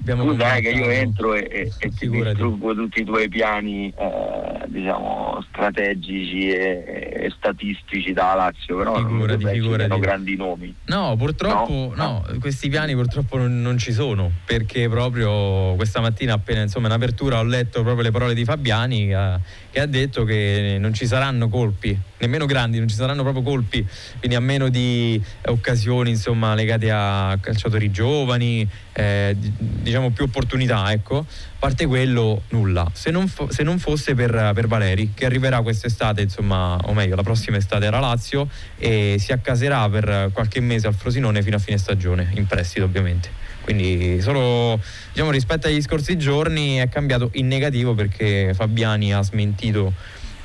Abbiamo tu sai che io entro e, e, e ti distruggo tutti i tuoi piani eh, diciamo strategici e, e, statistici da Lazio però figurati, non figurati. grandi nomi no purtroppo no? no questi piani purtroppo non, non, ci sono perché proprio questa mattina appena insomma in apertura ho letto proprio le parole di Fabiani che, che ha detto che non ci saranno colpi nemmeno grandi non ci saranno proprio colpi quindi a meno di occasioni insomma legate a calciatori giovani eh, diciamo più opportunità, ecco. A parte quello, nulla. Se non, fo- se non fosse per, per, Valeri, che arriverà quest'estate, insomma, o meglio, la prossima estate era Lazio e si accaserà per qualche mese al Frosinone fino a fine stagione, in prestito ovviamente. Quindi solo diciamo, rispetto agli scorsi giorni è cambiato in negativo perché Fabiani ha smentito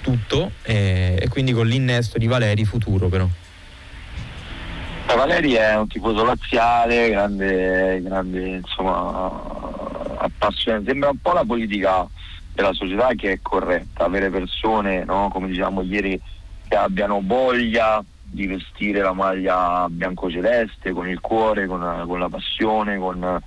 tutto e, e quindi con l'innesto di Valeri futuro però. Valeri è un tifoso laziale, grande, grande insomma, appassionato. Sembra un po' la politica della società che è corretta, avere persone, no? come diciamo ieri, che abbiano voglia di vestire la maglia biancoceleste con il cuore, con, con la passione, con,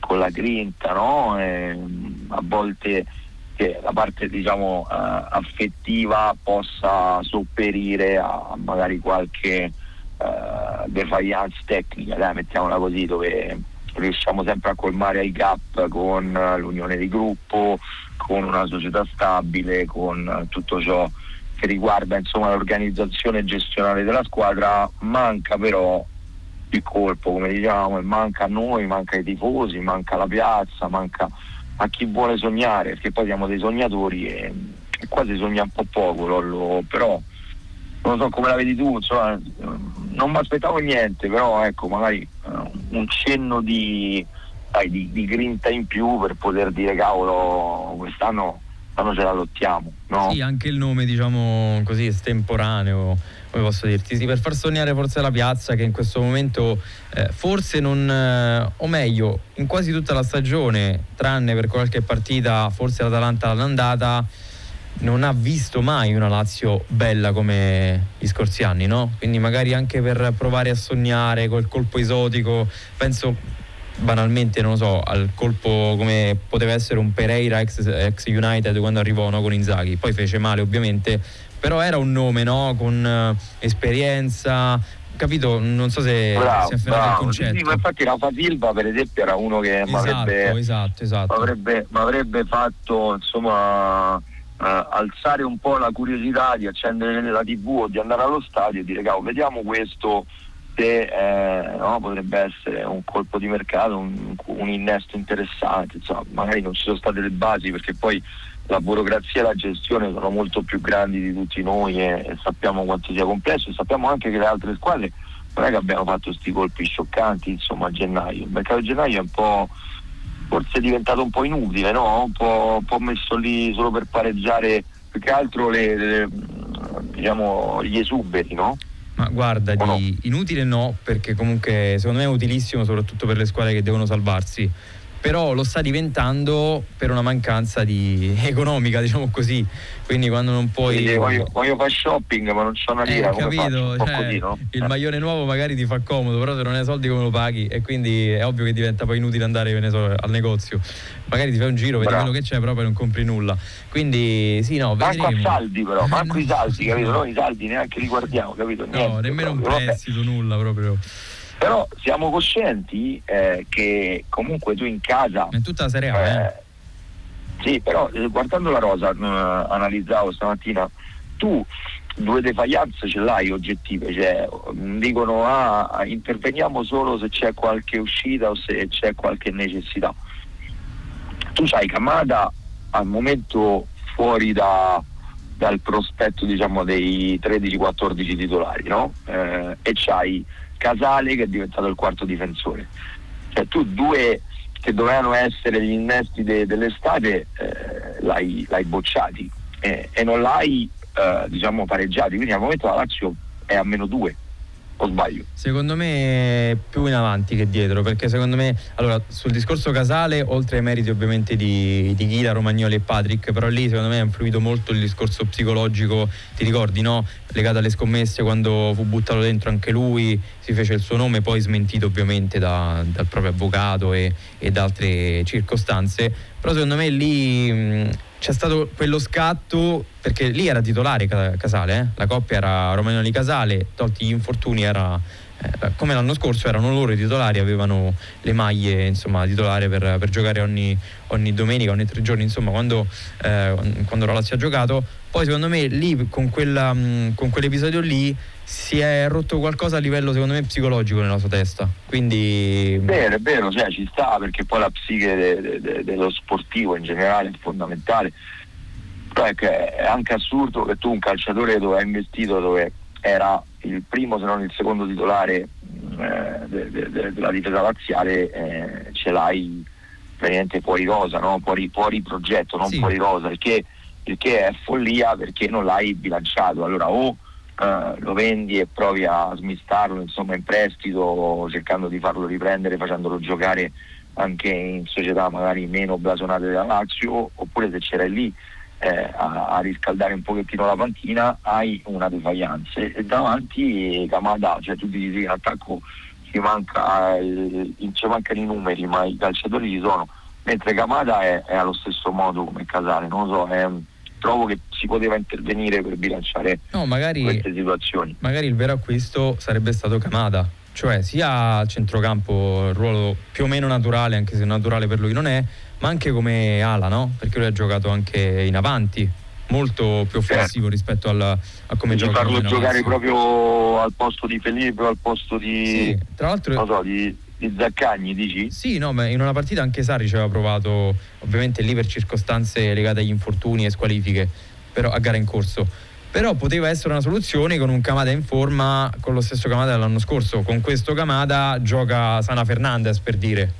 con la grinta, no? a volte che la parte diciamo, uh, affettiva possa sopperire a magari qualche uh, defiance tecnica, dai, mettiamola così, dove riusciamo sempre a colmare il gap con l'unione di gruppo, con una società stabile, con tutto ciò che riguarda insomma, l'organizzazione gestionale della squadra, manca però il colpo, come diciamo, e manca a noi, manca ai tifosi, manca la piazza, manca a chi vuole sognare, perché poi siamo dei sognatori e, e qua si sogna un po' poco, Lollo, però non so come la vedi tu, insomma, non mi aspettavo niente, però ecco, magari uh, un cenno di, dai, di, di, grinta in più per poter dire cavolo, quest'anno, quest'anno ce la lottiamo. No? Sì, anche il nome, diciamo così, estemporaneo, come posso dirti, sì, per far sognare forse la piazza che in questo momento eh, forse non, eh, o meglio, in quasi tutta la stagione, tranne per qualche partita, forse l'Atalanta all'andata non ha visto mai una Lazio bella come gli scorsi anni, no? Quindi magari anche per provare a sognare col colpo esotico, penso banalmente, non lo so, al colpo come poteva essere un Pereira ex, ex United quando arrivò no, con Inzaghi, poi fece male ovviamente, però era un nome no? con uh, esperienza, capito, non so se Bravo, si è afferrato il concetto. Sì, ma infatti Rafa Silva per esempio era uno che mi Esatto, avrebbe, esatto, esatto. m'avrebbe- m'avrebbe fatto insomma eh, alzare un po' la curiosità di accendere la tv o di andare allo stadio e dire cavolo vediamo questo se eh, no, potrebbe essere un colpo di mercato, un, un innesto interessante, insomma, magari non ci sono state le basi perché poi la burocrazia e la gestione sono molto più grandi di tutti noi e, e sappiamo quanto sia complesso e sappiamo anche che le altre squadre non è che abbiano fatto questi colpi scioccanti insomma a gennaio, il mercato di gennaio è un po' forse è diventato un po' inutile, no? un, po', un po' messo lì solo per pareggiare più che altro le, le- diciamo, gli esuberi, no? Ma guarda, di inutile no, perché comunque secondo me è utilissimo soprattutto per le squadre che devono salvarsi. Però lo sta diventando per una mancanza di economica, diciamo così. Quindi quando non puoi. Quindi voglio, voglio fare shopping ma non c'ho una Eh, lira, capito, faccio? Un po' cioè, così, no? il maglione nuovo magari ti fa comodo, però se non hai soldi come lo paghi e quindi è ovvio che diventa poi inutile andare so, al negozio. Magari ti fai un giro, vedi quello che c'è, però poi non compri nulla. Quindi sì, no, Manco a vedremo. saldi però, manco i saldi, capito? Noi i saldi neanche li guardiamo, capito? No, Niente, nemmeno un proprio. Vabbè. prestito, nulla proprio. Però siamo coscienti eh, che comunque tu in casa... È tutta la Serie A, eh. Sì, però eh, guardando la rosa, eh, analizzavo stamattina, tu due defaillance ce l'hai oggettive, cioè mm, dicono ah, interveniamo solo se c'è qualche uscita o se c'è qualche necessità. Tu c'hai Kamada al momento fuori da- dal prospetto diciamo, dei 13-14 titolari, no? Eh, e c'hai Casale che è diventato il quarto difensore. Cioè tu due che dovevano essere gli innesti de- dell'estate eh, l'hai, l'hai bocciati eh, e non l'hai eh, diciamo pareggiati, quindi al momento la Lazio è a meno due, o sbaglio? Secondo me più in avanti che dietro, perché secondo me, allora, sul discorso Casale, oltre ai meriti ovviamente di, di Ghila, Romagnoli e Patrick, però lì secondo me ha influito molto il discorso psicologico, ti ricordi, no? Legato alle scommesse, quando fu buttato dentro anche lui, si fece il suo nome, poi smentito ovviamente da- dal proprio avvocato e, e da altre circostanze, però secondo me lì... mh, c'è stato quello scatto perché lì era titolare Ca- Casale, eh? la coppia era Romagnoli Casale, tolti gli infortuni era eh, come l'anno scorso erano loro i titolari, avevano le maglie insomma titolare per, per giocare ogni, ogni domenica, ogni tre giorni, insomma quando, eh, quando la Lazio ha giocato. Poi secondo me lì con, quella, con quell'episodio lì si è rotto qualcosa a livello secondo me psicologico nella sua testa. Quindi Vero, è vero, cioè, ci sta perché poi la psiche de- de- de- dello sportivo in generale è fondamentale. Però è, che è anche assurdo che tu un calciatore dove hai investito, dove era il primo se non il secondo titolare eh, de- de- de- della difesa laziale, eh, ce l'hai praticamente fuori rosa, no? fuori, fuori progetto, non Sì. fuori rosa, perché, perché è follia perché non l'hai bilanciato. Allora o eh, lo vendi e provi a smistarlo insomma in prestito cercando di farlo riprendere facendolo giocare anche in società magari meno blasonate della Lazio oppure se c'era lì eh, a, a riscaldare un pochettino la panchina hai una defiance e davanti Kamada cioè tu dici in attacco ci, manca, eh, mancano i numeri ma i calciatori ci sono. Mentre Kamada è, è allo stesso modo come Casale non lo so è- trovo che si poteva intervenire per bilanciare no, magari, queste situazioni. magari il vero acquisto sarebbe stato Kamada, cioè sia a centrocampo il ruolo più o meno naturale, anche se naturale per lui non è, ma anche come ala, no? Perché lui ha giocato anche in avanti, molto più offensivo rispetto al, a come gioca farlo giocare proprio al posto di Felipe al posto di, Sì, tra l'altro so, di, di Zaccagni dici? Sì, no, ma in una partita anche Sarri ci aveva provato, ovviamente lì per circostanze legate agli infortuni e squalifiche, però a gara in corso. Però poteva essere una soluzione con un Kamada in forma, con lo stesso Kamada dell'anno scorso. Con questo Kamada gioca Sana Fernandez per dire.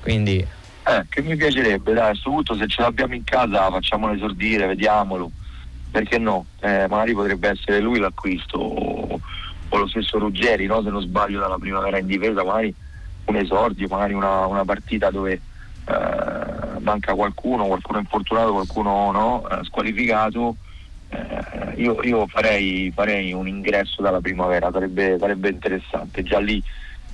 Quindi Eh, che mi piacerebbe, dai, a questo punto se ce l'abbiamo in casa facciamolo esordire, vediamolo. Perché no? Eh, magari potrebbe essere lui l'acquisto o, o lo stesso Ruggeri, no? se non sbaglio dalla primavera in difesa, magari un esordio, magari una, una partita dove eh, manca qualcuno, qualcuno infortunato, qualcuno no, eh, squalificato. Eh, io io farei, farei un ingresso dalla primavera, sarebbe, sarebbe interessante, già lì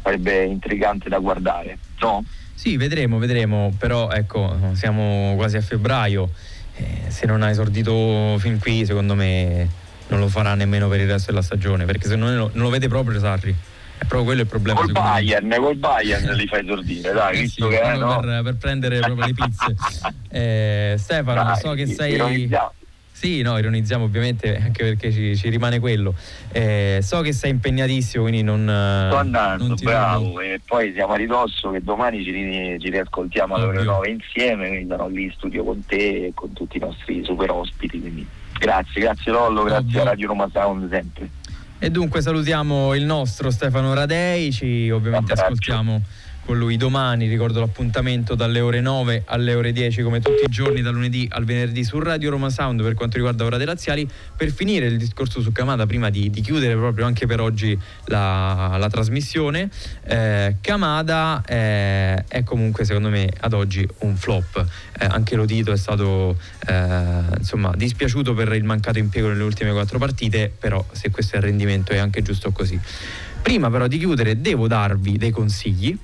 sarebbe intrigante da guardare, no? sì, vedremo, vedremo. Però ecco, siamo quasi a febbraio. Eh, se non ha esordito fin qui, secondo me non lo farà nemmeno per il resto della stagione. Perché se non non lo vede proprio Sarri. È proprio quello il problema. Col. Bayern, col Bayern li fai esordire, dai, Eh sì, visto che proprio no? per, per prendere proprio le pizze. Eh, Stefano, Dai, so che sei. ironizziamo. Sì, no, ironizziamo ovviamente anche perché ci, ci rimane quello. Eh, so che sei impegnatissimo, quindi non. eh, Sto andando, non bravo, e poi siamo a ridosso che domani ci, ci riascoltiamo alle ore Ovvio. 9 insieme, quindi sarò lì in studio con te e con tutti i nostri super ospiti, quindi grazie, grazie Lollo, grazie Ovvio. a Radio Roma Sound sempre. E dunque salutiamo il nostro Stefano Radei, ci ovviamente ascoltiamo con lui domani, ricordo l'appuntamento dalle ore 9 alle ore 10 come tutti i giorni dal lunedì al venerdì su Radio Roma Sound per quanto riguarda Ora dei Laziali, per finire il discorso su Kamada prima di, di chiudere proprio anche per oggi la, la trasmissione, eh, Kamada eh, è comunque secondo me ad oggi un flop, Eh, anche Lodito è stato eh, insomma dispiaciuto per il mancato impiego nelle ultime quattro partite, però se questo è il rendimento è anche giusto così. Prima però di chiudere devo darvi dei consigli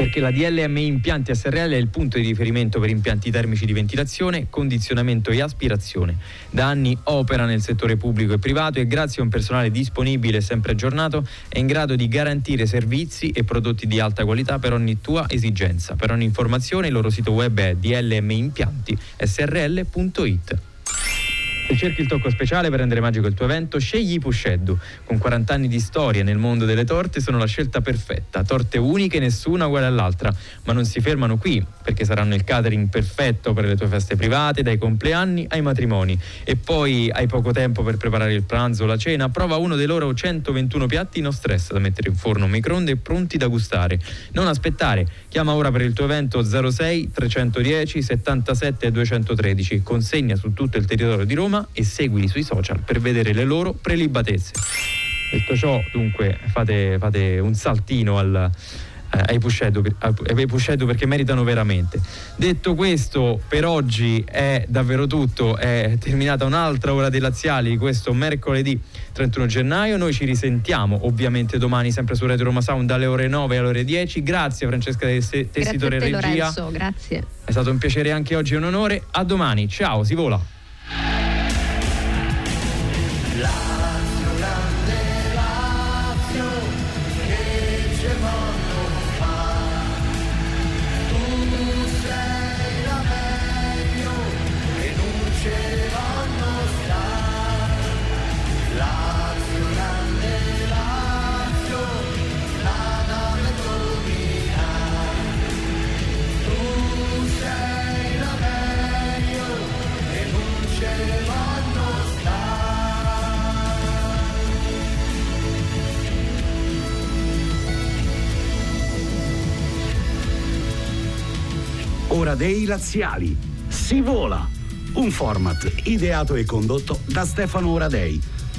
perché la DLMI Impianti SRL è il punto di riferimento per impianti termici di ventilazione, condizionamento e aspirazione. Da anni opera nel settore pubblico e privato e grazie a un personale disponibile e sempre aggiornato è in grado di garantire servizi e prodotti di alta qualità per ogni tua esigenza. Per ogni informazione il loro sito web è dlmimpianti.srl.it. Se cerchi il tocco speciale per rendere magico il tuo evento, scegli Pusheddu. Con 40 anni di storia nel mondo delle torte sono la scelta perfetta. Torte uniche, nessuna uguale all'altra. Ma non si fermano qui, perché saranno il catering perfetto per le tue feste private, dai compleanni ai matrimoni. E poi hai poco tempo per preparare il pranzo o la cena, prova uno dei loro 121 piatti no stress da mettere in forno, microonde pronti da gustare. Non aspettare, chiama ora per il tuo evento 06 310 77 213, consegna su tutto il territorio di Roma e seguili sui social per vedere le loro prelibatezze. Detto ciò, dunque, fate, fate un saltino al, eh, ai Puscedo ai Puscedo perché meritano veramente. Detto questo, per oggi è davvero tutto, è terminata un'altra ora dei laziali questo mercoledì 31 gennaio. Noi ci risentiamo ovviamente domani sempre su Radio Roma Sound dalle ore 9 alle ore 10. Grazie Francesca Tessitore Grazie te Regia. Lorenzo, grazie. È stato un piacere anche oggi e un onore. A domani. Ciao, si vola. Ora dei laziali. Si vola! Un format ideato e condotto da Stefano Oradei.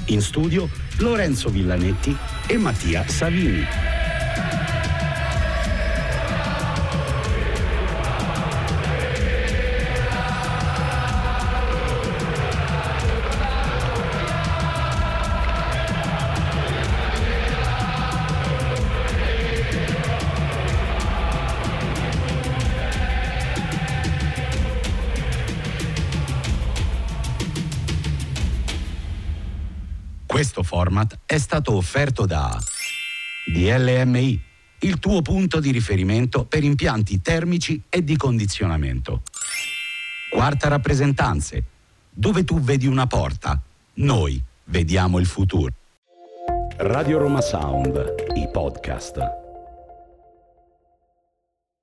In studio Lorenzo Villanetti e Mattia Savini. È stato offerto da DLMI, il tuo punto di riferimento per impianti termici e di condizionamento. Quarta rappresentanze, dove tu vedi una porta, noi vediamo il futuro. Radio Roma Sound, i podcast.